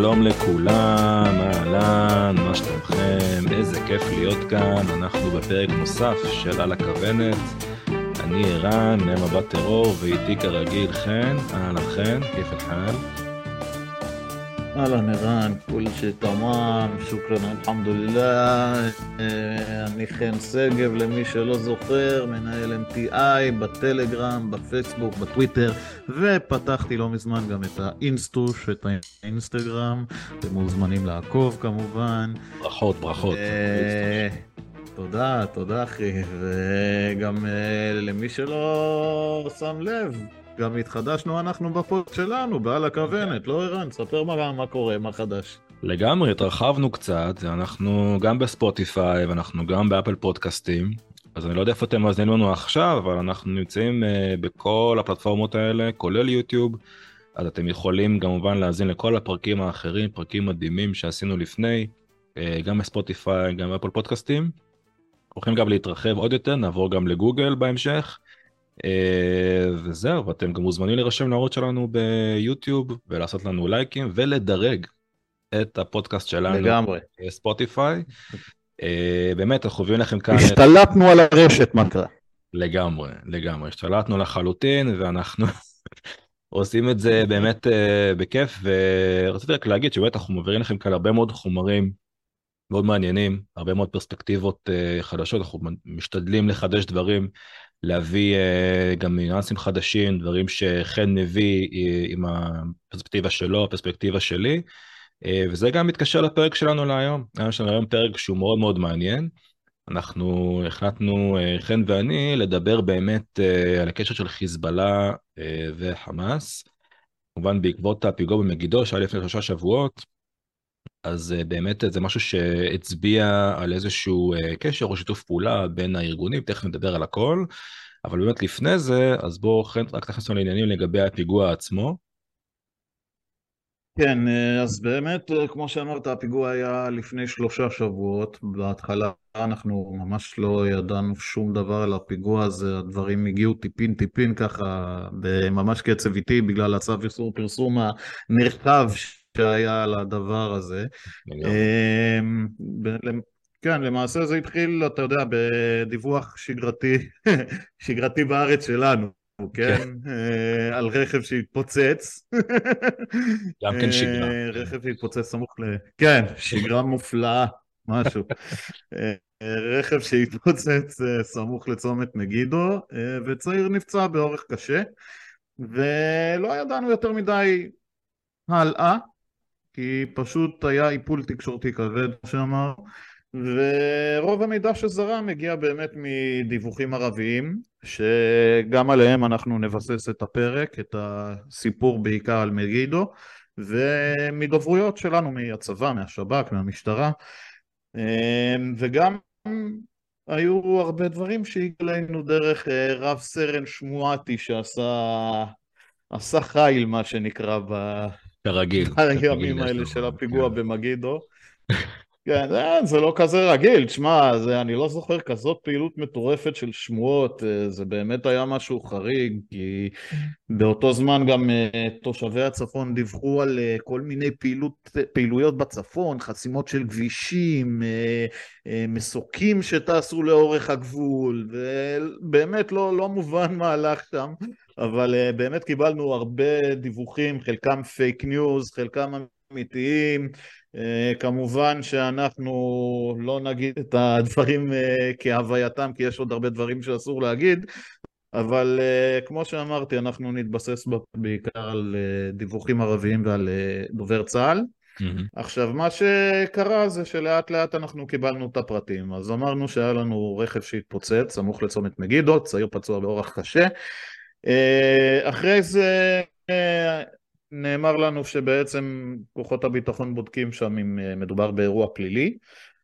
שלום לכולם, אהלן, מה שלומכם? איזה כיף להיות כאן, אנחנו בפרק נוסף של על הכוונת. אני ערן, מנהל מבט טרור, ואיתי כרגיל חן, אהלן חן, כיף אלחל. אהלן ערן, כול שי תמם, שוכרן אלחמדולillah. אני חן שגב, למי שלא זוכר, מנהל MTI בטלגרם, בפייסבוק, בטוויטר, ופתחתי לא מזמן גם את האינסטוש, את האינסטגרם, אתם מוזמנים לעקוב כמובן. ברכות, ברכות. אה, תודה, תודה אחי, וגם אה, למי שלא שם לב, גם התחדשנו אנחנו בפוד שלנו, בעל הכוונת, לא ערן? ספר מה, מה קורה, מה חדש. לגמרי, התרחבנו קצת, אנחנו גם בספוטיפיי ואנחנו גם באפל פודקאסטים, אז אני לא יודע איפה אתם מאזינים לנו עכשיו, אבל אנחנו נמצאים uh, בכל הפלטפורמות האלה, כולל יוטיוב, אז אתם יכולים כמובן להאזין לכל הפרקים האחרים, פרקים מדהימים שעשינו לפני, uh, גם בספוטיפיי, גם באפל פודקאסטים. הולכים גם להתרחב עוד יותר, נעבור גם לגוגל בהמשך. אה, וזהו, ואתם גם מוזמנים להירשם להראות שלנו ביוטיוב ולעשות לנו לייקים ולדרג את הפודקאסט שלנו. לגמרי. ספוטיפיי. אה, באמת, אנחנו מביאים לכם כאן... השתלטנו על הרשת, מה קרה? לגמרי, לגמרי. השתלטנו לחלוטין, ואנחנו עושים את זה באמת uh, בכיף, ורציתי רק להגיד שבאמת אנחנו מעבירים לכם כאן הרבה מאוד חומרים מאוד מעניינים, הרבה מאוד פרספקטיבות uh, חדשות, אנחנו משתדלים לחדש דברים להביא uh, גם ניואנסים חדשים, דברים שחן מביא uh, עם הפרספקטיבה שלו, הפרספקטיבה שלי, uh, וזה גם מתקשר לפרק שלנו להיום. יש לנו היום פרק שהוא מאוד מאוד מעניין. אנחנו החלטנו, uh, חן ואני, לדבר באמת uh, על הקשר של חיזבאללה uh, וחמאס. כמובן בעקבות הפיגוע במגידו שהיה לפני שלושה שבועות, אז באמת זה משהו שהצביע על איזשהו קשר או שיתוף פעולה בין הארגונים, תכף נדבר על הכל, אבל באמת לפני זה, אז בואו רק תכנסו לעניינים לגבי הפיגוע עצמו. כן, אז באמת, כמו שאמרת, הפיגוע היה לפני שלושה שבועות. בהתחלה אנחנו ממש לא ידענו שום דבר על הפיגוע הזה, הדברים הגיעו טיפין טיפין ככה, בממש קצב איטי, בגלל הצו איסור פרסום הנרחב שהיה על הדבר הזה. אמ, כן, למעשה זה התחיל, אתה יודע, בדיווח שגרתי, שגרתי בארץ שלנו, כן? כן. אה, על רכב שהתפוצץ. גם כן שגרה. אה, רכב שהתפוצץ סמוך ל... כן, שגרה מופלאה, משהו. אה, רכב שהתפוצץ סמוך לצומת מגידו, וצעיר נפצע באורך קשה, ולא ידענו יותר מדי הלאה. כי פשוט היה איפול תקשורתי כבד, כמו שאמר, ורוב המידע שזרם מגיע באמת מדיווחים ערביים, שגם עליהם אנחנו נבסס את הפרק, את הסיפור בעיקר על מגידו, ומדוברויות שלנו מהצבא, מהשב"כ, מהמשטרה, וגם היו הרבה דברים שהגיעו אלינו דרך אה, רב סרן שמואטי שעשה עשה חיל מה שנקרא כרגיל. הימים האלה של הפיגוע כן. במגידו. כן, זה, זה לא כזה רגיל, תשמע, אני לא זוכר כזאת פעילות מטורפת של שמועות, אה, זה באמת היה משהו חריג, כי באותו זמן גם אה, תושבי הצפון דיווחו על אה, כל מיני פעילות, פעילויות בצפון, חסימות של כבישים, מסוקים שטסו לאורך הגבול, ובאמת לא, לא מובן מה הלך שם. אבל uh, באמת קיבלנו הרבה דיווחים, חלקם fake news, חלקם אמיתיים. Uh, כמובן שאנחנו לא נגיד את הדברים uh, כהווייתם, כי יש עוד הרבה דברים שאסור להגיד, אבל uh, כמו שאמרתי, אנחנו נתבסס בעיקר על uh, דיווחים ערביים ועל uh, דובר צה"ל. Mm-hmm. עכשיו, מה שקרה זה שלאט לאט אנחנו קיבלנו את הפרטים. אז אמרנו שהיה לנו רכב שהתפוצץ, סמוך לצומת מגידו, צעיר פצוע באורח קשה. אה, אחרי זה אה, נאמר לנו שבעצם כוחות הביטחון בודקים שם אם אה, מדובר באירוע פלילי,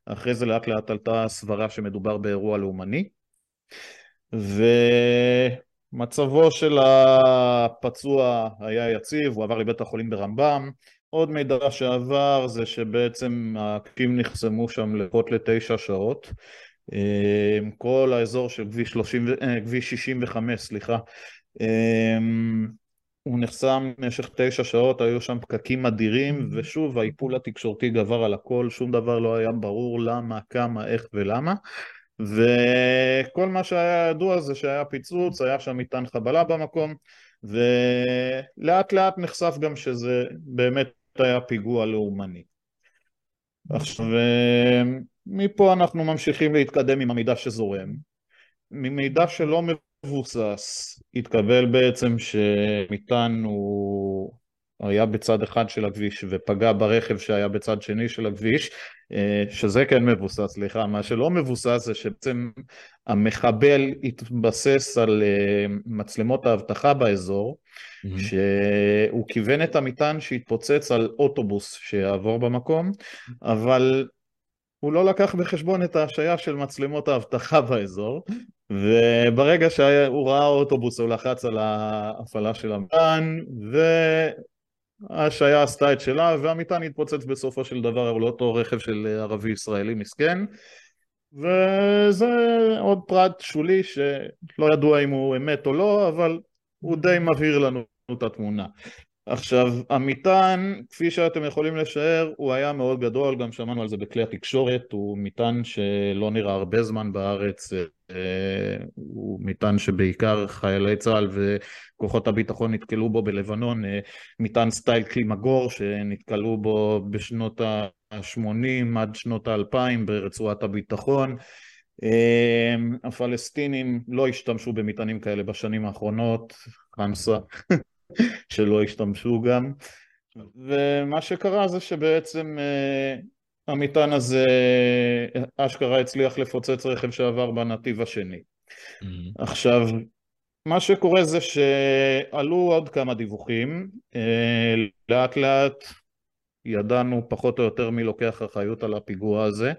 אחרי זה לאט לאט עלתה סברה שמדובר באירוע לאומני, ומצבו של הפצוע היה יציב, הוא עבר לבית החולים ברמב"ם, עוד מידע שעבר זה שבעצם הקקים נחסמו שם לפחות לתשע שעות, כל האזור של כביש, 30, כביש 65, סליחה, הוא נחסם במשך תשע שעות, היו שם פקקים אדירים, ושוב האיפול התקשורתי גבר על הכל, שום דבר לא היה ברור למה, כמה, איך ולמה. וכל מה שהיה ידוע זה שהיה פיצוץ, היה שם מטען חבלה במקום, ולאט לאט נחשף גם שזה באמת היה פיגוע לאומני. עכשיו, מפה אנחנו ממשיכים להתקדם עם המידע שזורם. ממידע שלא מבוסס, התקבל בעצם שמטען הוא היה בצד אחד של הכביש ופגע ברכב שהיה בצד שני של הכביש, אה, שזה כן מבוסס, סליחה, מה שלא מבוסס זה שבעצם המחבל התבסס על אה, מצלמות האבטחה באזור, mm-hmm. שהוא כיוון את המטען שהתפוצץ על אוטובוס שיעבור במקום, אבל הוא לא לקח בחשבון את ההשעיה של מצלמות האבטחה באזור, וברגע שהוא ראה אוטובוס הוא לחץ על ההפעלה של המטען, וההשעיה עשתה את שלה, והמטען התפוצץ בסופו של דבר על אותו רכב של ערבי ישראלי מסכן. וזה עוד פרט שולי שלא ידוע אם הוא אמת או לא, אבל הוא די מבהיר לנו את התמונה. עכשיו, המטען, כפי שאתם יכולים לשער, הוא היה מאוד גדול, גם שמענו על זה בכלי התקשורת, הוא מטען שלא נראה הרבה זמן בארץ, אה, הוא מטען שבעיקר חיילי צה"ל וכוחות הביטחון נתקלו בו בלבנון, אה, מטען סטייל קלימגור שנתקלו בו בשנות ה-80 עד שנות ה-2000 ברצועת הביטחון. אה, הפלסטינים לא השתמשו במטענים כאלה בשנים האחרונות, חמסה שלא השתמשו גם, ומה שקרה זה שבעצם uh, המטען הזה אשכרה הצליח לפוצץ רכב שעבר בנתיב השני. Mm-hmm. עכשיו, מה שקורה זה שעלו עוד כמה דיווחים, uh, לאט לאט ידענו פחות או יותר מי לוקח אחריות על הפיגוע הזה.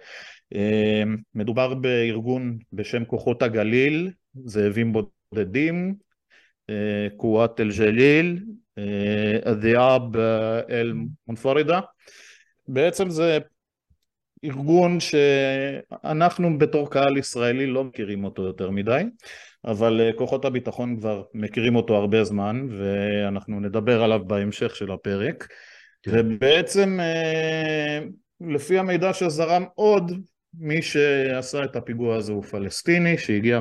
Uh, מדובר בארגון בשם כוחות הגליל, זאבים בודדים, قوات الجليل الذئاب אל-מונפרידה בעצם זה ארגון שאנחנו בתור קהל ישראלי לא מכירים אותו יותר מדי אבל כוחות הביטחון כבר מכירים אותו הרבה זמן ואנחנו נדבר עליו בהמשך של הפרק כן. ובעצם לפי המידע שזרם עוד מי שעשה את הפיגוע הזה הוא פלסטיני שהגיע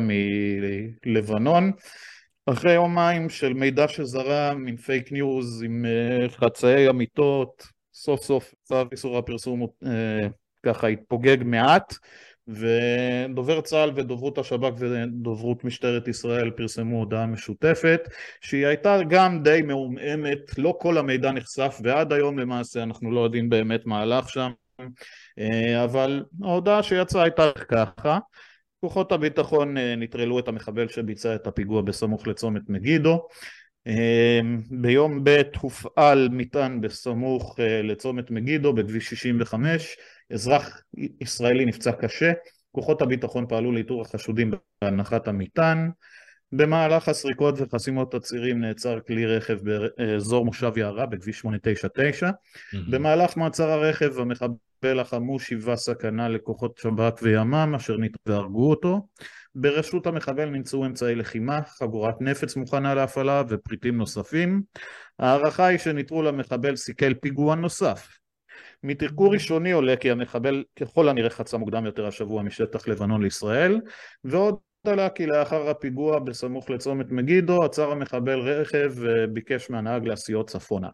מלבנון אחרי יומיים של מידע שזרם עם fake news, עם uh, חצאי אמיתות, סוף סוף צו איסור הפרסום uh, ככה התפוגג מעט ודובר צה"ל ודוברות השב"כ ודוברות משטרת ישראל פרסמו הודעה משותפת שהיא הייתה גם די מעומעמת, לא כל המידע נחשף ועד היום למעשה אנחנו לא יודעים באמת מה הלך שם uh, אבל ההודעה שיצאה הייתה ככה כוחות הביטחון אה, נטרלו את המחבל שביצע את הפיגוע בסמוך לצומת מגידו. אה, ביום ב' הופעל מטען בסמוך אה, לצומת מגידו בכביש 65, אזרח ישראלי נפצע קשה, כוחות הביטחון פעלו לאיתור החשודים בהנחת המטען. במהלך הסריקות וחסימות הצירים נעצר כלי רכב באזור מושב יערה בכביש 899. Mm-hmm. במהלך מעצר הרכב המחבל החמוש היווה סכנה לכוחות שב"כ וימ"מ אשר והרגו אותו. ברשות המחבל נמצאו אמצעי לחימה, חגורת נפץ מוכנה להפעלה ופריטים נוספים. ההערכה היא שניטרול המחבל סיכל פיגוע נוסף. מתחקור ראשוני עולה כי המחבל ככל הנראה חצה מוקדם יותר השבוע משטח לבנון לישראל ועוד עלה כי לאחר הפיגוע בסמוך לצומת מגידו עצר המחבל רכב וביקש מהנהג להסיעות צפונה.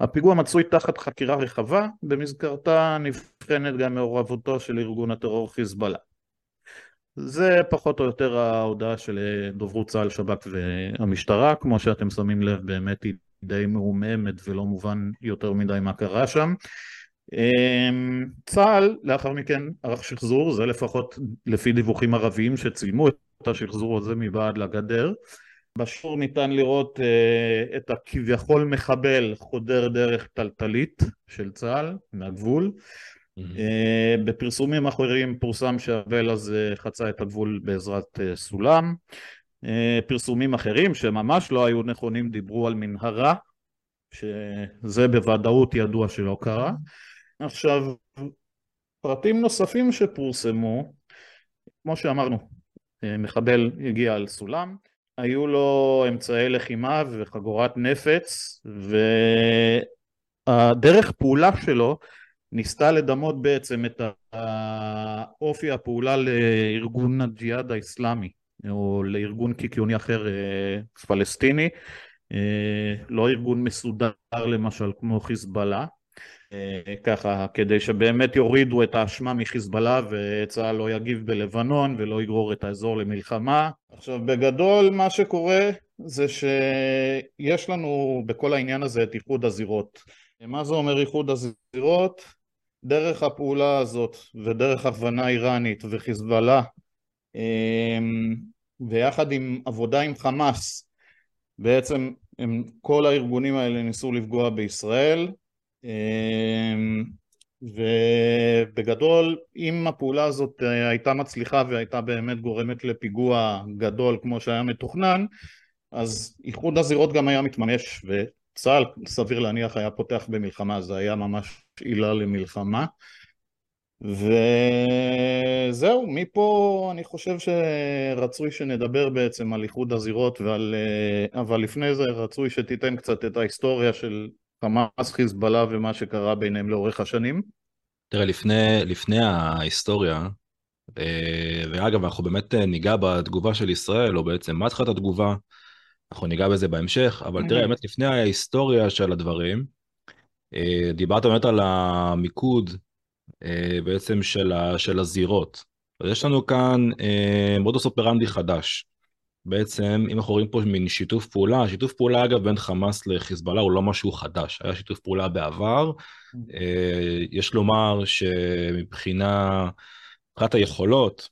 הפיגוע מצוי תחת חקירה רחבה, במסגרתה נבחנת גם מעורבותו של ארגון הטרור חיזבאללה. זה פחות או יותר ההודעה של דוברות צה"ל, שב"כ והמשטרה, כמו שאתם שמים לב באמת היא די מעומעמת ולא מובן יותר מדי מה קרה שם. אמ, צה"ל לאחר מכן ערך שחזור, זה לפחות לפי דיווחים ערביים שצילמו את השחזור הזה מבעד לגדר. בשור ניתן לראות uh, את הכביכול מחבל חודר דרך טלטלית של צה"ל מהגבול. Mm-hmm. Uh, בפרסומים אחרים פורסם שהבל הזה חצה את הגבול בעזרת uh, סולם. Uh, פרסומים אחרים שממש לא היו נכונים דיברו על מנהרה, שזה בוודאות ידוע שלא קרה. עכשיו, פרטים נוספים שפורסמו, כמו שאמרנו, מחבל הגיע על סולם, היו לו אמצעי לחימה וחגורת נפץ והדרך פעולה שלו ניסתה לדמות בעצם את אופי הפעולה לארגון הג'יהאד האסלאמי או לארגון קיקיוני אחר אה, פלסטיני אה, לא ארגון מסודר למשל כמו חיזבאללה ככה כדי שבאמת יורידו את האשמה מחיזבאללה וצה"ל לא יגיב בלבנון ולא יגרור את האזור למלחמה. עכשיו בגדול מה שקורה זה שיש לנו בכל העניין הזה את איחוד הזירות. מה זה אומר איחוד הזירות? דרך הפעולה הזאת ודרך הבנה איראנית וחיזבאללה אמ, ויחד עם עבודה עם חמאס בעצם הם, כל הארגונים האלה ניסו לפגוע בישראל ובגדול אם הפעולה הזאת אה, הייתה מצליחה והייתה באמת גורמת לפיגוע גדול כמו שהיה מתוכנן אז איחוד הזירות גם היה מתממש וצה"ל סביר להניח היה פותח במלחמה. זה היה ממש עילה למלחמה. וזהו, מפה אני חושב שרצוי שנדבר בעצם על איחוד הזירות ועל... אבל לפני זה רצוי שתיתן קצת את ההיסטוריה של חמאס, חיזבאללה ומה שקרה ביניהם לאורך השנים. תראה, לפני, לפני ההיסטוריה, אה, ואגב, אנחנו באמת ניגע בתגובה של ישראל, או בעצם מה התחילת התגובה, אנחנו ניגע בזה בהמשך, אבל תראה, באמת לפני ההיסטוריה של הדברים, אה, דיברת באמת על המיקוד אה, בעצם של, ה, של הזירות. אז יש לנו כאן אה, מודוס אופרנדי חדש. בעצם, אם אנחנו רואים פה מין שיתוף פעולה, שיתוף פעולה אגב בין חמאס לחיזבאללה הוא לא משהו חדש, היה שיתוף פעולה בעבר. אה, יש לומר שמבחינה, מבחינת היכולות,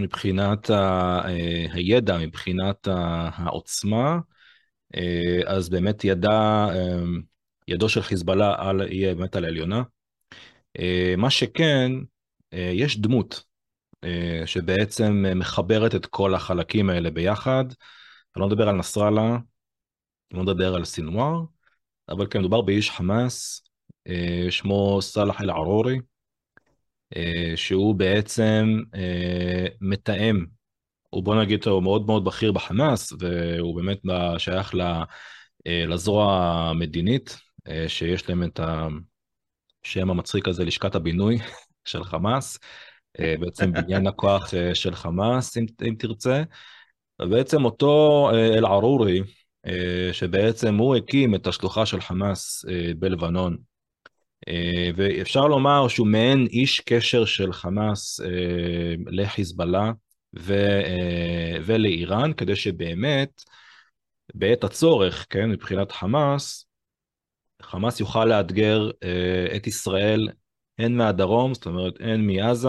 מבחינת ה, אה, הידע, מבחינת העוצמה, אה, אז באמת ידע, ידו של חיזבאללה על, יהיה באמת על העליונה. מה שכן, יש דמות שבעצם מחברת את כל החלקים האלה ביחד. אני לא מדבר על נסראללה, אני לא מדבר על סינואר, אבל כן, מדובר באיש חמאס, שמו סאלח אל-ערורי, שהוא בעצם מתאם, הוא בוא נגיד, הוא מאוד מאוד בכיר בחמאס, והוא באמת שייך לזרוע המדינית, שיש להם את ה... שם המצחיק הזה, לשכת הבינוי של חמאס, אה, בעצם בניין הכוח אה, של חמאס, אם, אם תרצה. ובעצם אותו אה, אל-ערורי, שבעצם הוא הקים את השלוחה של חמאס בלבנון, ואפשר לומר שהוא מעין איש קשר של חמאס לחיזבאללה ולאיראן, כדי שבאמת בעת הצורך, כן, מבחינת חמאס, חמאס יוכל לאתגר אה, את ישראל הן מהדרום, זאת אומרת הן מעזה,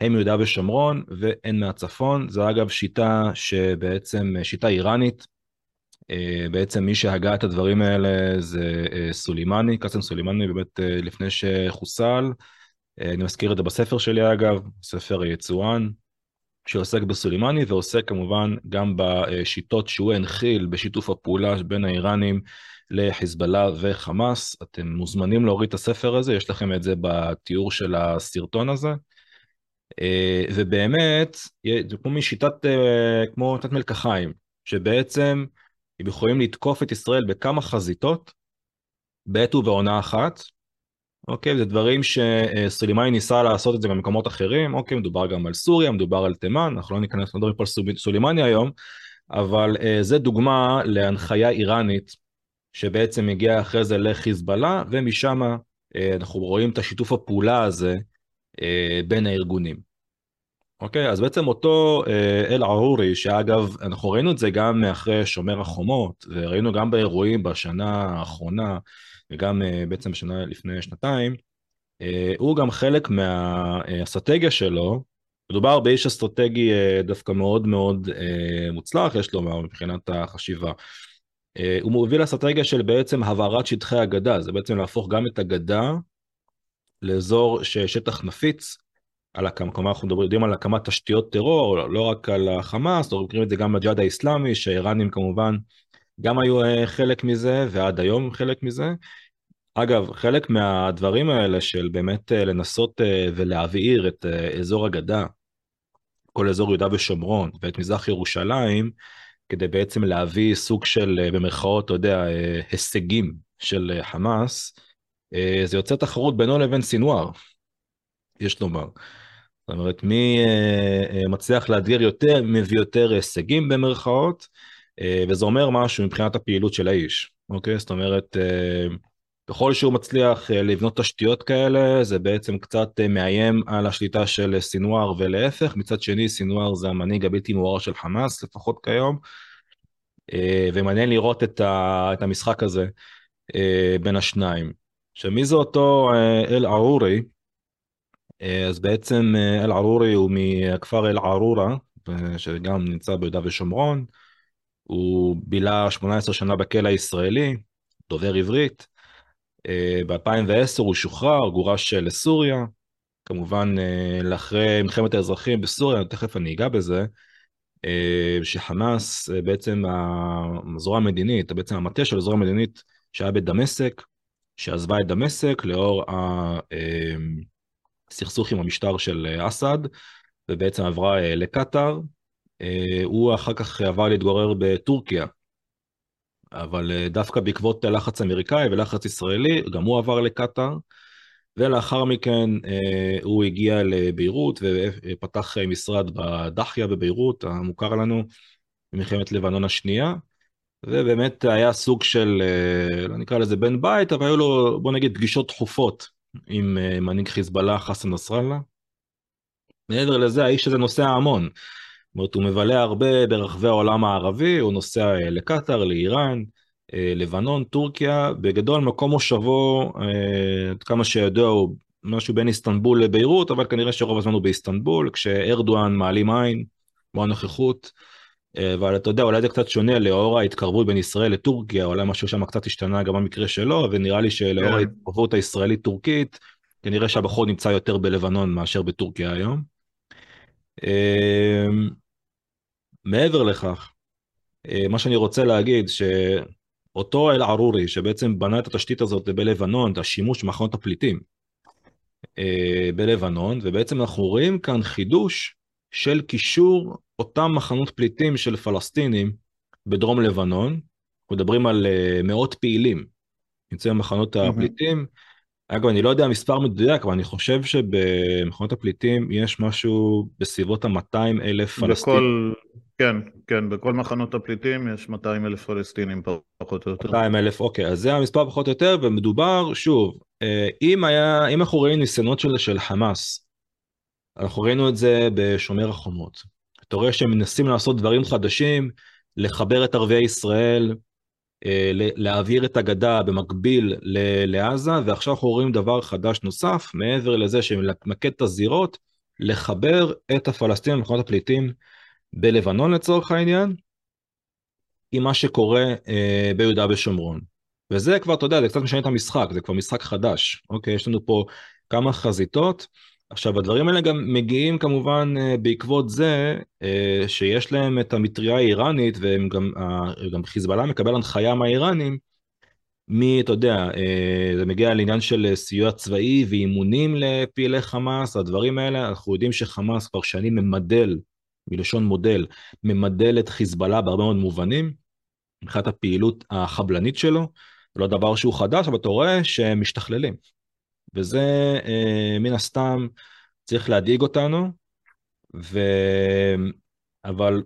הן מיהודה ושומרון והן מהצפון. זו אגב שיטה שבעצם, שיטה איראנית, אה, בעצם מי שהגה את הדברים האלה זה אה, סולימני, קאסם סולימני באמת אה, לפני שחוסל. אני מזכיר את זה בספר שלי אגב, ספר יצואן, שעוסק בסולימני ועוסק כמובן גם בשיטות שהוא הנחיל בשיתוף הפעולה בין האיראנים לחיזבאללה וחמאס. אתם מוזמנים להוריד את הספר הזה, יש לכם את זה בתיאור של הסרטון הזה. אה, ובאמת, זה כמו משיטת, אה, כמו שיטת מלקחיים, שבעצם הם יכולים לתקוף את ישראל בכמה חזיתות בעת ובעונה אחת. אוקיי, זה דברים שסולימני ניסה לעשות את זה במקומות אחרים, אוקיי, מדובר גם על סוריה, מדובר על תימן, אנחנו לא ניכנס, לא מדברים פה על סולימני היום, אבל uh, זה דוגמה להנחיה איראנית שבעצם מגיע אחרי זה לחיזבאללה, ומשם אה, אנחנו רואים את השיתוף הפעולה הזה אה, בין הארגונים. אוקיי, אז בעצם אותו אה, אל-ערורי, שאגב, אנחנו ראינו את זה גם אחרי שומר החומות, וראינו גם באירועים בשנה האחרונה, וגם בעצם בשנה לפני שנתיים, הוא גם חלק מהאסטרטגיה שלו, מדובר באיש אסטרטגי דווקא מאוד מאוד מוצלח, יש לומר, מבחינת החשיבה. אה, הוא מוביל אסטרטגיה של בעצם הבערת שטחי הגדה, זה בעצם להפוך גם את הגדה לאזור ששטח נפיץ, על הקמת, כלומר אנחנו יודעים על הקמת תשתיות טרור, לא רק על החמאס, אנחנו מכירים את זה גם בג'יהאד האיסלאמי, שהאיראנים כמובן גם היו אה, חלק מזה, ועד היום חלק מזה. אגב, חלק מהדברים האלה של באמת אה, לנסות ולהבעיר את אזור הגדה, כל אזור יהודה ושומרון ואת מזרח ירושלים, כדי בעצם להביא סוג של, במרכאות, אתה יודע, הישגים של חמאס, זה יוצר תחרות בינו לבין סינואר, יש לומר. זאת אומרת, מי מצליח לאתגר יותר, מביא יותר הישגים במרכאות, וזה אומר משהו מבחינת הפעילות של האיש, אוקיי? זאת אומרת, ככל שהוא מצליח אה, לבנות תשתיות כאלה, זה בעצם קצת אה, מאיים על השליטה של סינואר ולהפך. מצד שני, סינואר זה המנהיג הבלתי מעורר של חמאס, לפחות כיום. אה, ומעניין לראות את, המשחק הזה בין השניים. עכשיו, מי זה אותו אל-ערורי? אז בעצם אל-ערורי הוא מהכפר אל-ערורה, שגם נמצא ביהודה ושומרון. הוא בילה 18 שנה בכלא הישראלי, דובר עברית. אה, ב-2010 הוא שוחרר, גורש אה, לסוריה, כמובן אה, לאחרי מלחמת האזרחים בסוריה, תכף אני אגע בזה, שחמאס בעצם הזרוע המדינית, בעצם המטה של הזרוע המדינית שהיה בדמשק, שעזבה את דמשק לאור הסכסוך עם המשטר של אסד, ובעצם עברה לקטאר. הוא אחר כך עבר להתגורר בטורקיה, אבל אה, דווקא בעקבות לחץ אמריקאי ולחץ ישראלי, גם הוא עבר לקטאר, ולאחר מכן אה, הוא הגיע לביירות ופתח משרד בדחיה בביירות, המוכר לנו, במלחמת לבנון השנייה, ובאמת היה סוג של, אה, לא נקרא לזה בן בית, אבל היו לו, בוא נגיד, פגישות תכופות עם מנהיג חיזבאללה, חסן נסראללה. מעבר לזה, האיש הזה נוסע המון. זאת אומרת, הוא מבלה הרבה ברחבי העולם הערבי, הוא נוסע אה, לקטאר, לאיראן, אה, לבנון, טורקיה, בגדול מקום מושבו, אה, עד כמה שידוע, הוא משהו בין איסטנבול לביירות, אבל כנראה שרוב הזמן הוא באיסטנבול, כשארדואן מעלים עין, כמו הנוכחות. אבל אתה יודע, אולי זה קצת שונה לאור ההתקרבות בין ישראל לטורקיה, אולי משהו שם קצת השתנה גם במקרה שלו, ונראה לי שלאור. כן. ההתקרבות הישראלית-טורקית, כנראה שהבחור נמצא יותר בלבנון מאשר בטורקיה היום. מעבר לכך, אה, מה שאני רוצה להגיד, שאותו אל-ערורי, שבעצם בנה את התשתית הזאת בלבנון, את השימוש במחנות הפליטים אה, בלבנון, ובעצם אנחנו רואים כאן חידוש של קישור אותם מחנות פליטים של פלסטינים בדרום לבנון, מדברים על אה, מאות פעילים. נמצאים במחנות הפליטים, אגב, אני לא יודע מספר מדויק, אבל אני חושב שבמכונות הפליטים יש משהו בסביבות ה-200 אלף פלסטינים. כן, כן, בכל מחנות הפליטים יש 200 אלף פלסטינים פחות או יותר. 200 אלף, אוקיי, אז זה המספר פחות או יותר, ומדובר, שוב, אה, אם היה, אם אנחנו רואים ניסיונות של, של חמאס, אנחנו ראינו את זה בשומר החומות. אתה רואה שהם מנסים לעשות דברים חדשים, לחבר את ערביי ישראל, אה, להעביר את הגדה במקביל לעזה, ועכשיו אנחנו רואים דבר חדש נוסף, מעבר לזה שמקד את הזירות, לחבר את הפלסטינים למחנות הפליטים בלבנון לצורך העניין, עם מה שקורה אה, ביהודה ושומרון. וזה כבר, אתה יודע, זה קצת משנה את המשחק, זה כבר משחק חדש. אוקיי, יש לנו פה כמה חזיתות. עכשיו, הדברים האלה גם מגיעים כמובן אה, בעקבות זה אה, שיש להם את המטריה האיראנית, והם גם, גם חיזבאללה מקבל הנחיה מהאיראנים, מי, אתה יודע, אה, זה מגיע לעניין של סיוע צבאי ואימונים לפעילי חמאס, הדברים האלה, אנחנו יודעים שחמאס כבר שנים ממדל מלשון מודל, ממדל את חיזבאללה בהרבה מאוד מובנים, מבחינת הפעילות החבלנית שלו, לא דבר שהוא חדש, אבל אתה רואה שהם משתכללים. וזה אה, מן הסתם צריך להדאיג אותנו, ו... אבל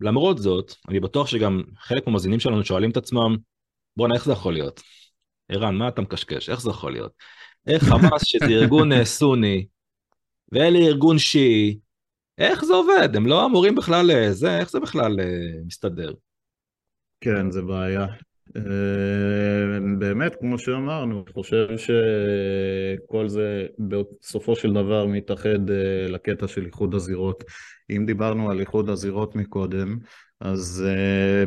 למרות זאת, אני בטוח שגם חלק מהמאזינים שלנו שואלים את עצמם, בואנה, איך זה יכול להיות? ערן, מה אתה מקשקש? איך זה יכול להיות? איך חמאס, שזה ארגון אה, סוני, ואלה ארגון שיעי, איך זה עובד? הם לא אמורים בכלל לזה, איך זה בכלל אה, מסתדר? כן, זה בעיה. אה, באמת, כמו שאמרנו, אני חושב שכל זה בסופו של דבר מתאחד אה, לקטע של איחוד הזירות. אם דיברנו על איחוד הזירות מקודם, אז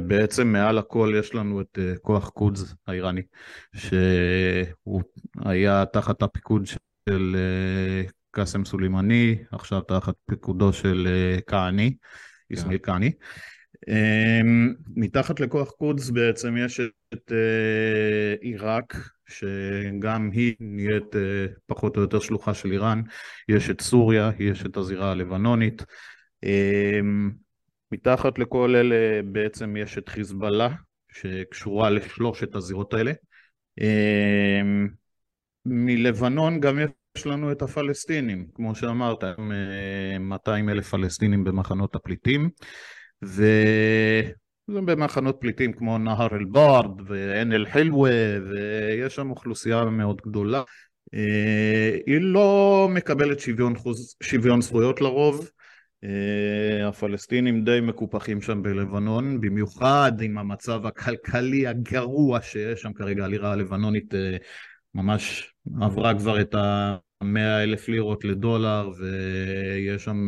בעצם מעל הכל יש לנו את כוח קודס האיראני, שהוא היה תחת הפיקוד של קאסם סולימני, עכשיו תחת פיקודו של אה, כהני, אסמאעיל כן. כהני. אמ, מתחת לכוח קודס בעצם יש את אה, עיראק, שגם היא נהיית אה, פחות או יותר שלוחה של איראן, יש את סוריה, יש את הזירה הלבנונית, אמ, מתחת לכל אלה בעצם יש את חיזבאללה, שקשורה לשלושת הזירות האלה. אמ, מלבנון גם יש לנו את הפלסטינים, כמו שאמרת, 200 אלף פלסטינים במחנות הפליטים, וזה במחנות פליטים כמו נהר אל-ברד ועין אל-חילווה, ויש שם אוכלוסייה מאוד גדולה. אה, היא לא מקבלת שוויון, חוז... שוויון זכויות לרוב, אה, הפלסטינים די מקופחים שם בלבנון, במיוחד עם המצב הכלכלי הגרוע שיש שם כרגע, הלירה הלבנונית אה, ממש עברה כבר את המאה אלף לירות לדולר, ויש שם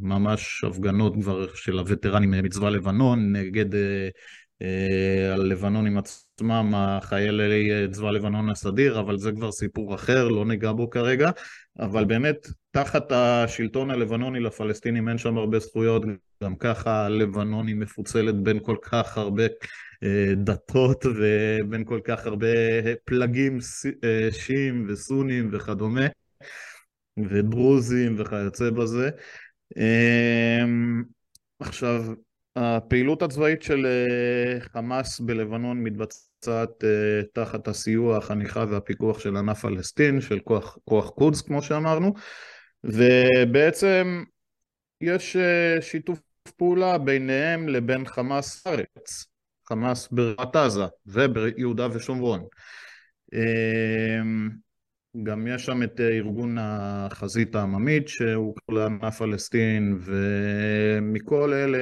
ממש הפגנות כבר של הווטרנים מצבא לבנון נגד הלבנונים עצמם, החיילי צבא לבנון הסדיר, אבל זה כבר סיפור אחר, לא ניגע בו כרגע. אבל באמת, תחת השלטון הלבנוני לפלסטינים אין שם הרבה זכויות, גם ככה הלבנון היא מפוצלת בין כל כך הרבה אה, דתות ובין כל כך הרבה פלגים אה, שיעים וסונים וכדומה, ודרוזים וכיוצא בזה. אה, עכשיו, הפעילות הצבאית של חמאס בלבנון מתבצעת uh, תחת הסיוע, החניכה והפיקוח של ענף פלסטין, של כוח, כוח קודס כמו שאמרנו, ובעצם יש uh, שיתוף פעולה ביניהם לבין חמאס ארץ, חמאס ברמת עזה וביהודה ושומרון. גם יש שם את ארגון החזית העממית שהוא לענף פלסטין ומכל אלה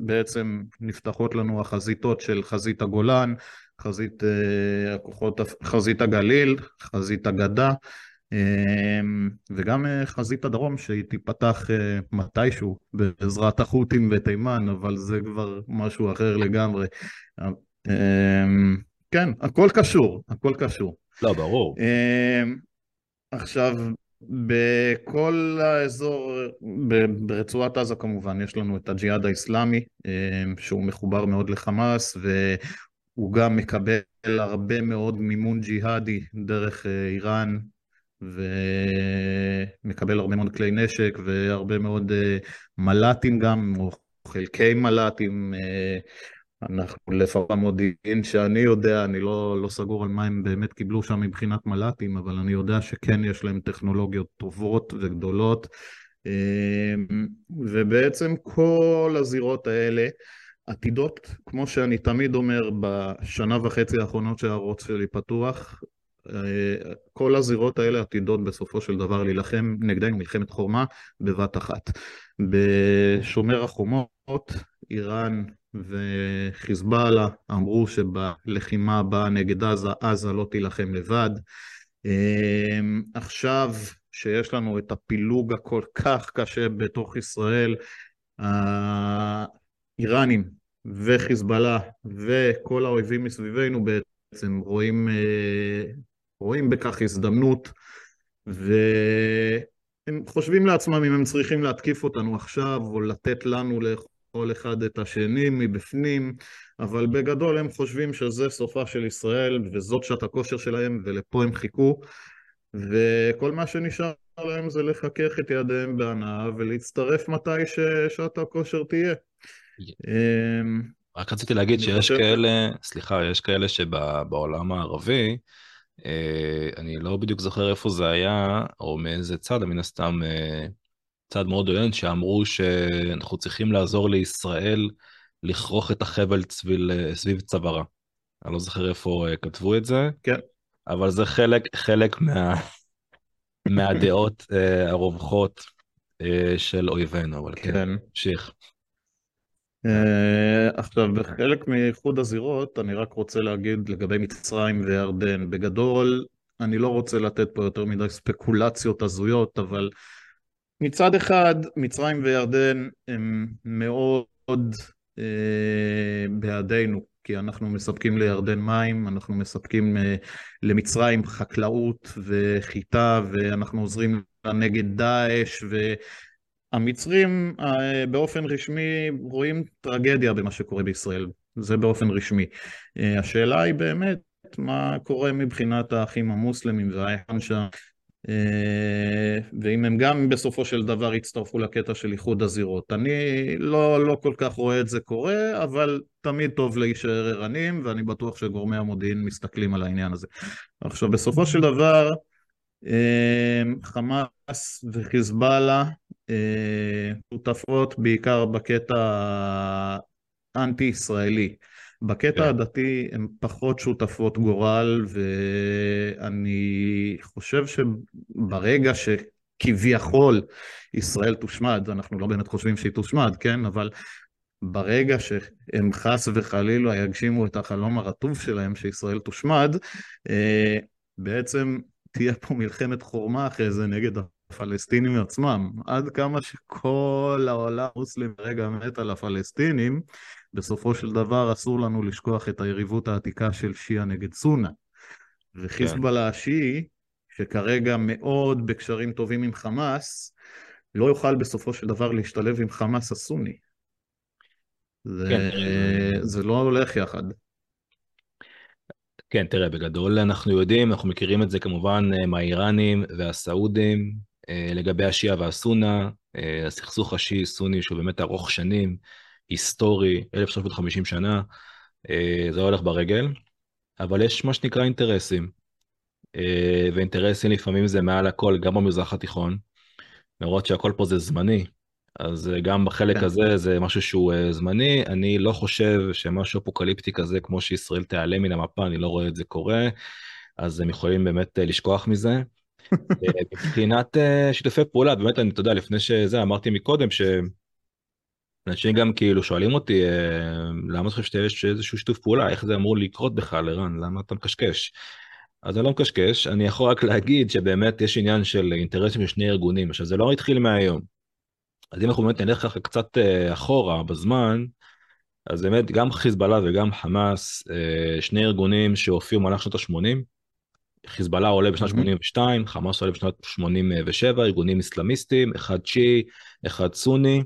בעצם נפתחות לנו החזיתות של חזית הגולן, חזית אה, הכוחות, חזית הגליל, חזית הגדה אמ, וגם אה, חזית הדרום שהיא תיפתח אה, מתישהו בעזרת החות'ים בתימן, אבל זה כבר משהו אחר לגמרי. אמ, כן, הכל קשור, הכל קשור. לא, ברור. עכשיו, בכל האזור, ברצועת עזה כמובן, יש לנו את הג'יהאד האיסלאמי, שהוא מחובר מאוד לחמאס, הוא גם מקבל הרבה מאוד מימון ג'יהאדי דרך אה, איראן, ומקבל הרבה מאוד כלי נשק והרבה מאוד אה, מל"טים גם, או חלקי מל"טים. אנחנו לפחות המודיעין שאני יודע, אני לא, לא סגור על מה הם באמת קיבלו שם מבחינת מל"טים, אבל אני יודע שכן יש להם טכנולוגיות טובות וגדולות. ובעצם כל הזירות האלה עתידות, כמו שאני תמיד אומר, בשנה וחצי האחרונות שהערוץ שלי פתוח, אה, כל הזירות האלה עתידות בסופו של דבר להילחם נגדנו מלחמת חורמה בבת אחת. בשומר החומות, איראן וחיזבאללה אמרו שבלחימה הבאה נגד עזה, עזה לא תילחם לבד. אה, עכשיו שיש לנו את הפילוג הכל כך קשה בתוך ישראל, האיראנים וחיזבאללה וכל האויבים מסביבנו בעצם רואים, אה, רואים בכך הזדמנות והם חושבים לעצמם אם הם צריכים להתקיף אותנו עכשיו או לתת לנו לכל אחד את השני מבפנים, אבל בגדול הם חושבים שזה סופה של ישראל וזאת שעת הכושר שלהם ולפה הם חיכו וכל מה שנשאר להם זה לחכך את ידיהם בהנאה ולהצטרף מתי ששעת הכושר תהיה. אמ, רק רציתי להגיד שיש כאלה, סליחה, יש כאלה שבעולם הערבי, אה, אני לא בדיוק זוכר איפה זה היה, או מאיזה צד, מן הסתם אה, צד מאוד עוין, שאמרו שאנחנו צריכים לעזור לישראל לכרוך את החבל סביב, סביב צווארה. אני לא זוכר איפה אה, כתבו את זה, כן. אבל זה חלק, חלק מה, מהדעות הרווחות של אויבינו, אבל כן, כן. תמשיך. אה, עכשיו, בחלק מאיחוד הזירות, אני רק רוצה להגיד לגבי מצרים וירדן. בגדול, אני לא רוצה לתת פה יותר מדי ספקולציות הזויות, אבל מצד אחד, מצרים וירדן הם מאוד אה, בעדינו, כי אנחנו מספקים לירדן מים, אנחנו מספקים אה, למצרים חקלאות וחיטה, ואנחנו עוזרים נגד דאעש, ו... המצרים אה, באופן רשמי רואים טרגדיה במה שקורה בישראל, זה באופן רשמי. אה, השאלה היא באמת מה קורה מבחינת האחים המוסלמים והאחים שם. אה, ואם הם גם בסופו של דבר יצטרפו לקטע של איחוד הזירות. אני לא, לא כל כך רואה את זה קורה, אבל תמיד טוב להישאר ערניים, ואני בטוח שגורמי המודיעין מסתכלים על העניין הזה. עכשיו, בסופו של דבר, אה, חמאס וחיזבאללה אה, שותפות בעיקר בקטע האנטי-ישראלי. בקטע כן. הדתי הן פחות שותפות גורל, ואני חושב שברגע שכביכול ישראל תושמד, אנחנו לא באמת חושבים שהיא תושמד, כן? אבל ברגע שהם חס וחלילה יגשימו את החלום הרטוב שלהם שישראל תושמד, אה, בעצם תהיה פה מלחמת חורמה אחרי זה נגד הפלסטינים עצמם. עד כמה שכל העולם מוסלמי רגע מת על הפלסטינים, בסופו של דבר אסור לנו לשכוח את היריבות העתיקה של שיעה נגד סונה. וחיזבאללה כן. השיעי, שכרגע מאוד בקשרים טובים עם חמאס, לא יוכל בסופו של דבר להשתלב עם חמאס הסוני. זה, כן. זה לא הולך יחד. כן, תראה, בגדול אנחנו יודעים, אנחנו מכירים את זה כמובן אה, מהאיראנים והסעודים, לגבי השיעה והסונה, אה, הסכסוך השיעי-סוני שהוא באמת ארוך שנים, היסטורי, 1350 שנה, אה, זה הולך ברגל, אבל יש מה שנקרא אינטרסים, אה, ואינטרסים לפעמים זה מעל הכל, גם במזרח התיכון, למרות שהכל פה זה זמני, אז אה, גם בחלק כן. הזה זה משהו שהוא זמני, אני לא חושב שמשהו אפוקליפטי כזה, כמו שישראל תיעלם מן המפה, אני לא רואה את זה קורה, אז הם יכולים באמת לשכוח מזה. מבחינת שיתופי פעולה, באמת, אני, אתה יודע, לפני שזה, אמרתי מקודם, ש... אנשים גם כאילו שואלים אותי, אה, למה אתה חושב שיש איזשהו שיתוף פעולה, איך זה אמור לקרות בכלל, ערן, למה אתה מקשקש? אז אני לא מקשקש, אני יכול רק להגיד שבאמת יש עניין של אינטרסים של שני ארגונים. עכשיו, זה לא התחיל מהיום. אז אם אנחנו באמת נלך ככה קצת אה, אחורה בזמן, אז באמת גם חיזבאללה וגם חמאס, אה, שני ארגונים שהופיעו במהלך שנות ה-80, חיזבאללה עולה בשנת 82, חמאס עולה בשנת 87, ארגונים אסלאמיסטיים, אחד צ'י, אחד סוני.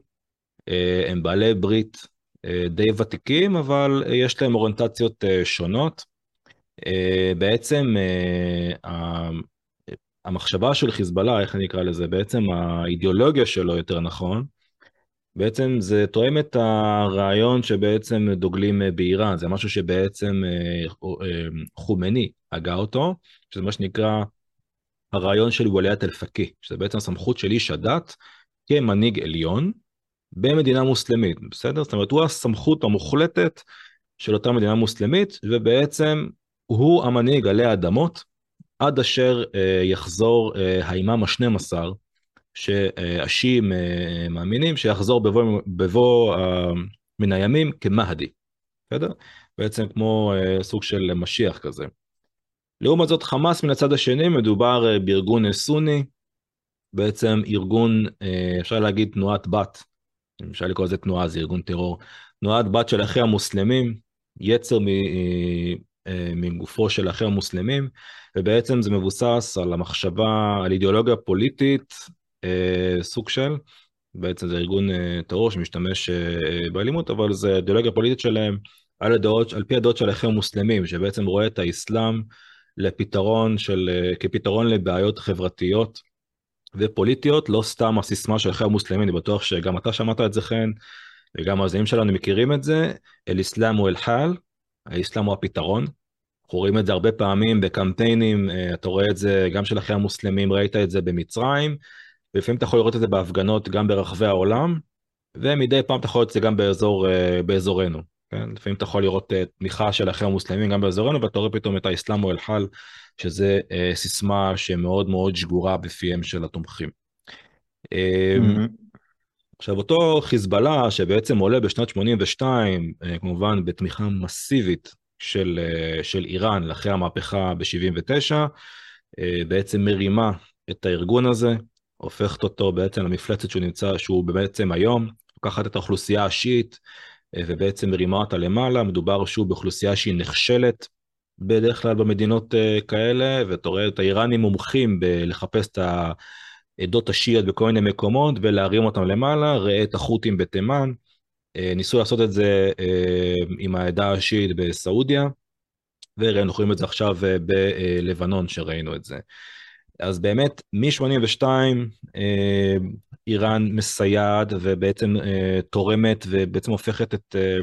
אה, הם בעלי ברית אה, די ותיקים, אבל יש להם אוריינטציות אה, שונות. בעצם המחשבה של חיזבאללה, איך אני אקרא לזה, בעצם האידיאולוגיה שלו יותר נכון, בעצם זה תואם את הרעיון שבעצם דוגלים באיראן, זה משהו שבעצם חומני הגה אותו, שזה מה שנקרא הרעיון של וליית אל-פקי, שזה בעצם הסמכות של איש הדת כמנהיג עליון, במדינה מוסלמית, בסדר? זאת אומרת, הוא הסמכות המוחלטת של אותה מדינה מוסלמית, ובעצם הוא המנהיג עלי האדמות, עד אשר אה, יחזור אה, האימאם ה-12, שהשיעים אה, מאמינים שיחזור בבוא, בבוא אה, מן הימים כמהדי, בסדר? בעצם כמו אה, סוג של משיח כזה. לעומת זאת, חמאס מן הצד השני, מדובר אה, בארגון סוני, בעצם ארגון, אה, אפשר להגיד תנועת בת אפשר לקרוא לזה תנועה, זה ארגון טרור. תנועת בת של אחי המוסלמים, יצר אה, מגופו של אחי המוסלמים, ובעצם זה מבוסס על המחשבה, על אידיאולוגיה פוליטית, סוג של, בעצם זה ארגון טרור שמשתמש באלימות, אבל זה אידיאולוגיה פוליטית שלהם על, הדעות, על פי הדעות של אחי המוסלמים, שבעצם רואה את האסלאם לפתרון של, כפתרון לבעיות חברתיות. ופוליטיות, לא סתם הסיסמה של אחרי המוסלמים, אני בטוח שגם אתה שמעת את זה חן, וגם המאזינים שלנו מכירים את זה, אל-אסלאם הוא אל-חל, האסלאם הוא הפתרון. אנחנו רואים את זה הרבה פעמים בקמפיינים, אה, אתה רואה את זה גם של אחרי המוסלמים, ראית את זה במצרים, ולפעמים אתה יכול לראות את זה בהפגנות גם ברחבי העולם, ומדי פעם אתה יכול לראות את זה גם באזור, אה, באזורנו. כן? לפעמים אתה יכול לראות אה, תמיכה של אחרי המוסלמים גם באזורנו, ואתה רואה פתאום את האסלאם הוא אל-חל שזה אה, סיסמה שמאוד מאוד שגורה בפיהם של התומכים. Mm-hmm. עכשיו אותו חיזבאללה שבעצם עולה בשנת 82 אה, כמובן בתמיכה מסיבית של, אה, של איראן אחרי המהפכה ב-79 אה, בעצם מרימה את הארגון הזה הופכת אותו בעצם למפלצת שהוא נמצא שהוא בעצם היום לוקחת את האוכלוסייה השיעית ובעצם מרימה אותה למעלה מדובר שוב באוכלוסייה שהיא נכשלת בדרך כלל במדינות אה, כאלה, ואתה רואה את האיראנים מומחים בלחפש את העדות השיעיות בכל מיני מקומות ולהרים אותם למעלה, ראה את החות'ים בתימן, אה, ניסו לעשות את זה אה, עם העדה השיעית בסעודיה, וראינו רואים את זה עכשיו בלבנון שראינו את זה. אז באמת, מ-82 אה, איראן מסייעת ובעצם אה, תורמת ובעצם הופכת את, אה,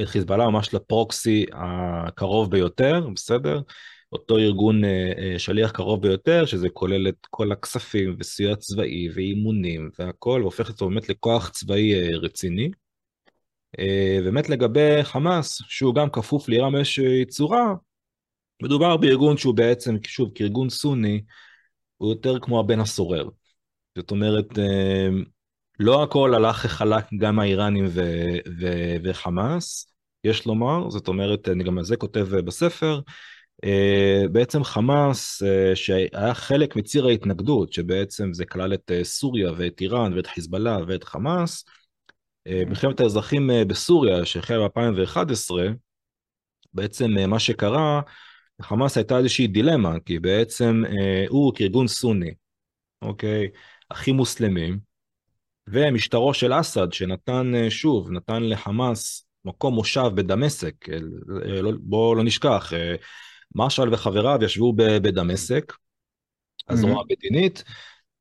את חיזבאללה ממש לפרוקסי הקרוב ביותר, בסדר? אותו ארגון אה, אה, שליח קרוב ביותר, שזה כולל את כל הכספים וסיוע צבאי ואימונים והכל, והופך זה באמת לכוח צבאי אה, רציני. באמת לגבי חמאס, שהוא גם כפוף לאיראן באיזושהי צורה, מדובר בארגון שהוא בעצם, שוב, כארגון סוני, הוא יותר כמו הבן הסורר. זאת אומרת, לא הכל הלך חלק גם האיראנים ו- ו- וחמאס, יש לומר, זאת אומרת, אני גם על זה כותב בספר, אה, בעצם חמאס, אה, שהיה חלק מציר ההתנגדות, שבעצם זה כלל את אה, סוריה ואת איראן ואת חיזבאללה ואת חמאס, מלחמת האזרחים בסוריה שהחלה ב-2011, בעצם מה שקרה, לחמאס הייתה איזושהי דילמה, כי בעצם הוא כארגון סוני, אוקיי, הכי מוסלמים, ומשטרו של אסד, שנתן, שוב, נתן לחמאס מקום מושב בדמשק, לא, בואו לא נשכח, מרשל וחבריו ישבו בדמשק, הזרוע המדינית,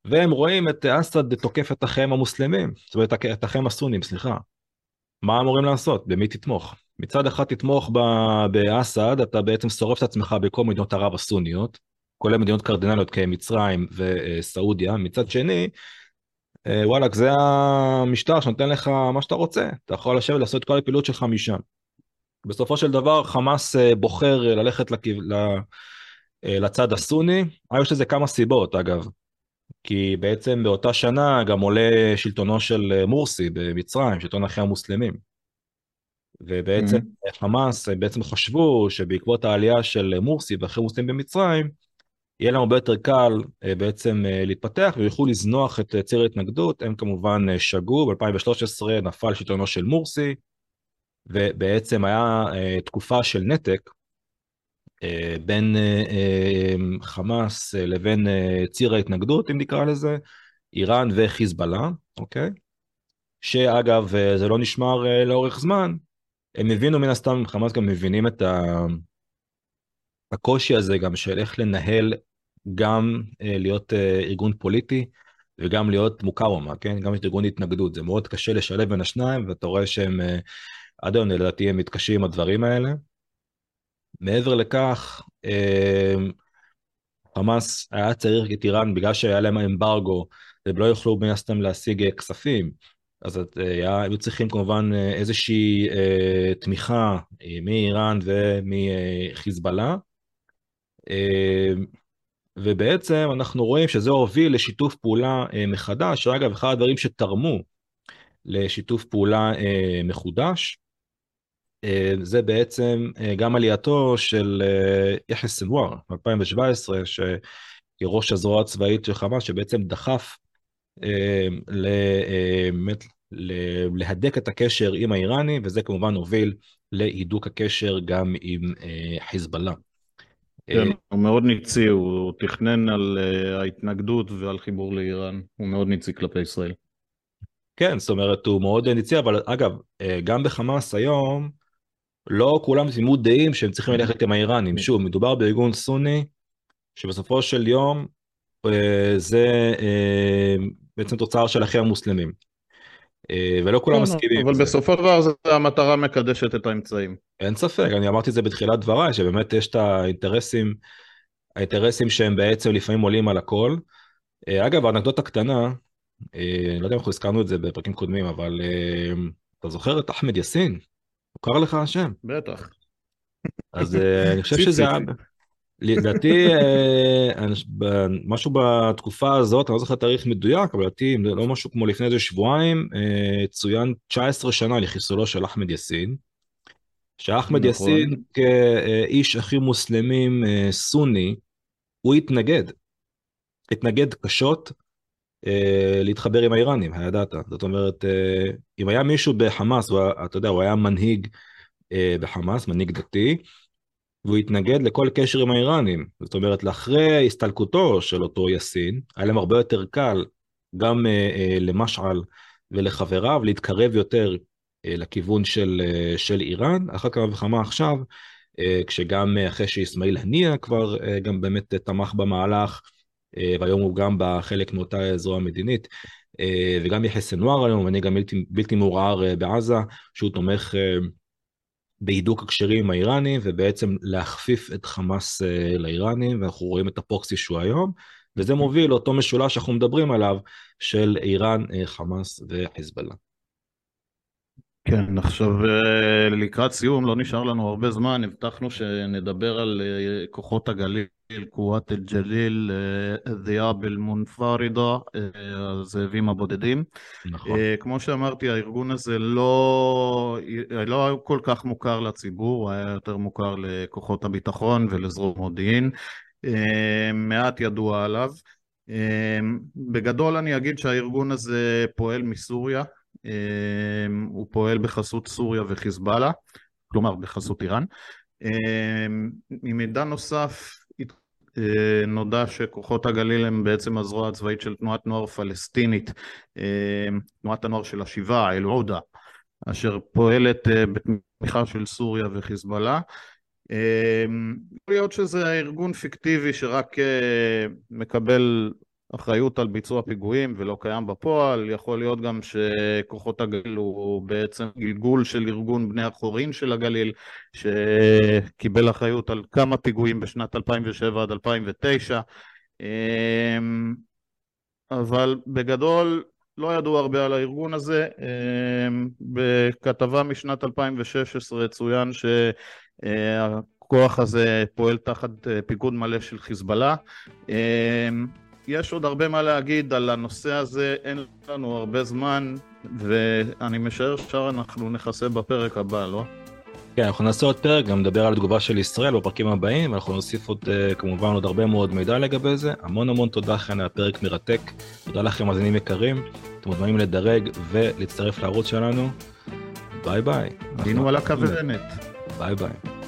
והם רואים את אסד תוקף את אחיהם המוסלמים, זאת אומרת את אחיהם הסונים, סליחה. מה אמורים לעשות? במי תתמוך? מצד אחד תתמוך באסד, אתה בעצם שורף את עצמך בכל מדינות ערב הסוניות, כולל מדינות קרדינליות כמצרים וסעודיה, מצד שני, אה, וואלכ, זה המשטר שנותן לך מה שאתה רוצה, אתה יכול לשבת לעשות את כל הפעילות שלך משם. בסופו של דבר חמאס אה, בוחר אה, ללכת לכיו... אה, לצד הסוני, יש לזה כמה סיבות אגב, כי בעצם באותה שנה גם עולה שלטונו של מורסי במצרים, שלטון אחרי המוסלמים. ובעצם mm-hmm. חמאס בעצם חשבו שבעקבות העלייה של מורסי ואחרי מוסלמים במצרים, יהיה להם הרבה יותר קל בעצם להתפתח ויוכלו לזנוח את ציר ההתנגדות, הם כמובן שגו, ב-2013 נפל שלטונו של מורסי, ובעצם היה uh, תקופה של נתק uh, בין uh, חמאס uh, לבין uh, ציר ההתנגדות, אם נקרא לזה, איראן וחיזבאללה, אוקיי? שאגב, uh, זה לא נשמר uh, לאורך זמן, הם הבינו מן הסתם, חמאס גם מבינים את ה... הקושי הזה גם של איך לנהל גם uh, להיות uh, ארגון פוליטי וגם להיות מוקאוומה, כן? גם את ארגון התנגדות, זה מאוד קשה לשלב בין השניים, ואתה רואה שהם... Uh, עד היום לדעתי הם מתקשים עם הדברים האלה. מעבר לכך, חמאס היה צריך את איראן בגלל שהיה להם אמברגו, והם לא יוכלו מן הסתם להשיג אה, כספים, אז אה, היה, היו צריכים כמובן אה, איזושהי אה, תמיכה מאיראן ומחיזבאללה. אה, ובעצם אנחנו רואים שזה הוביל לשיתוף פעולה אה, מחדש, שאגב, אחד הדברים שתרמו לשיתוף פעולה אה, מחודש, אה, זה בעצם גם עלייתו של יחיא סנוואר ב-2017, כראש הזרוע הצבאית של חמאס, שבעצם דחף באמת להדק את הקשר עם האיראני, וזה כמובן הוביל להידוק הקשר גם עם חיזבאללה. כן, הוא מאוד ניצי, הוא תכנן על ההתנגדות ועל חיבור לאיראן, הוא מאוד ניצי כלפי ישראל. כן, זאת אומרת, הוא מאוד ניצי, אבל אגב, גם בחמאס היום, לא כולם תמימות דעים שהם צריכים ללכת עם האיראנים. שוב, מדובר בארגון סוני, שבסופו של יום אה, זה אה, בעצם תוצר של אחי המוסלמים. אה, ולא כולם כן, מסכימים. אבל בסופו של דבר המטרה מקדשת את האמצעים. אין ספק, אני אמרתי את זה בתחילת דבריי, שבאמת יש את האינטרסים, האינטרסים שהם בעצם לפעמים עולים על הכל. אגב, אנקדוטה קטנה, אני לא יודע אם אנחנו הזכרנו את זה בפרקים קודמים, אבל אתה זוכר את אחמד יאסין? מוכר לך השם? בטח. אז אה, אני חושב שזה היה... לדעתי, אה, משהו בתקופה הזאת, אני לא זוכר תאריך מדויק, אבל לדעתי, לא משהו כמו לפני איזה שבועיים, אה, צוין 19 שנה לחיסולו של אחמד יאסין. שאחמד נכון. יאסין כאיש הכי מוסלמים סוני, הוא התנגד. התנגד קשות אה, להתחבר עם האיראנים, הידעת. זאת אומרת, אה, אם היה מישהו בחמאס, אתה יודע, הוא היה מנהיג אה, בחמאס, מנהיג דתי, והוא התנגד לכל קשר עם האיראנים. זאת אומרת, לאחרי הסתלקותו של אותו יאסין, היה להם הרבה יותר קל גם למשעל ולחבריו להתקרב יותר לכיוון של, של איראן, אחר כך וכמה עכשיו, כשגם אחרי שאיסמעיל הנייה כבר גם באמת תמך במהלך, והיום הוא גם בחלק מאותה זרוע מדינית. וגם יחיא סנואר היום, מנהיג הבלתי בלתי מעורער בעזה, שהוא תומך בהידוק הקשרים האיראני ובעצם להכפיף את חמאס לאיראנים, ואנחנו רואים את הפרוקסי שהוא היום, וזה מוביל לאותו משולש שאנחנו מדברים עליו של איראן, חמאס וחיזבאללה. כן, עכשיו אה, לקראת סיום, לא נשאר לנו הרבה זמן, הבטחנו שנדבר על אה, כוחות הגליל, קוואט אל-ג'ליל, דיאב אל-מונפרידה, הזאבים הבודדים. נכון. כמו שאמרתי, הארגון הזה לא, לא כל כך מוכר לציבור, הוא היה יותר מוכר לכוחות הביטחון ולזרוע מודיעין. מעט ידוע עליו. בגדול אני אגיד שהארגון הזה פועל מסוריה, אמ, הוא פועל בחסות סוריה וחיזבאללה, כלומר בחסות איראן. ממידע נוסף אה, נודע שכוחות הגליל הם בעצם הזרוע הצבאית של תנועת נוער פלסטינית, אמ, תנועת הנוער של השיבה, אל-עודה, אשר פועלת אה, בתמיכה של סוריה וחיזבאללה. יכול להיות שזה ארגון פיקטיבי שרק אה, מקבל אחריות על ביצוע פיגועים ולא קיים בפועל, יכול להיות גם שכוחות הגליל הוא בעצם גלגול של ארגון בני החורין של הגליל שקיבל אחריות על כמה פיגועים בשנת 2007 עד 2009 אמ, אבל בגדול לא ידעו הרבה על הארגון הזה, אמ, בכתבה משנת 2016 צוין שהכוח הזה פועל תחת פיקוד מלא של חיזבאללה. אמ, יש עוד הרבה מה להגיד על הנושא הזה, אין לנו הרבה זמן, ואני משער שאנחנו נכסה בפרק הבא, לא? כן, אנחנו נעשה עוד פרק, גם נדבר על תגובה של ישראל בפרקים הבאים, ואנחנו נוסיף עוד, אה, כמובן עוד הרבה מאוד מידע לגבי זה. המון המון תודה לכם, היה פרק מרתק. תודה לכם, מאזינים יקרים. אתם מוזמנים לדרג ולהצטרף לערוץ שלנו. ביי ביי. היינו על הכוונת. ביי ביי.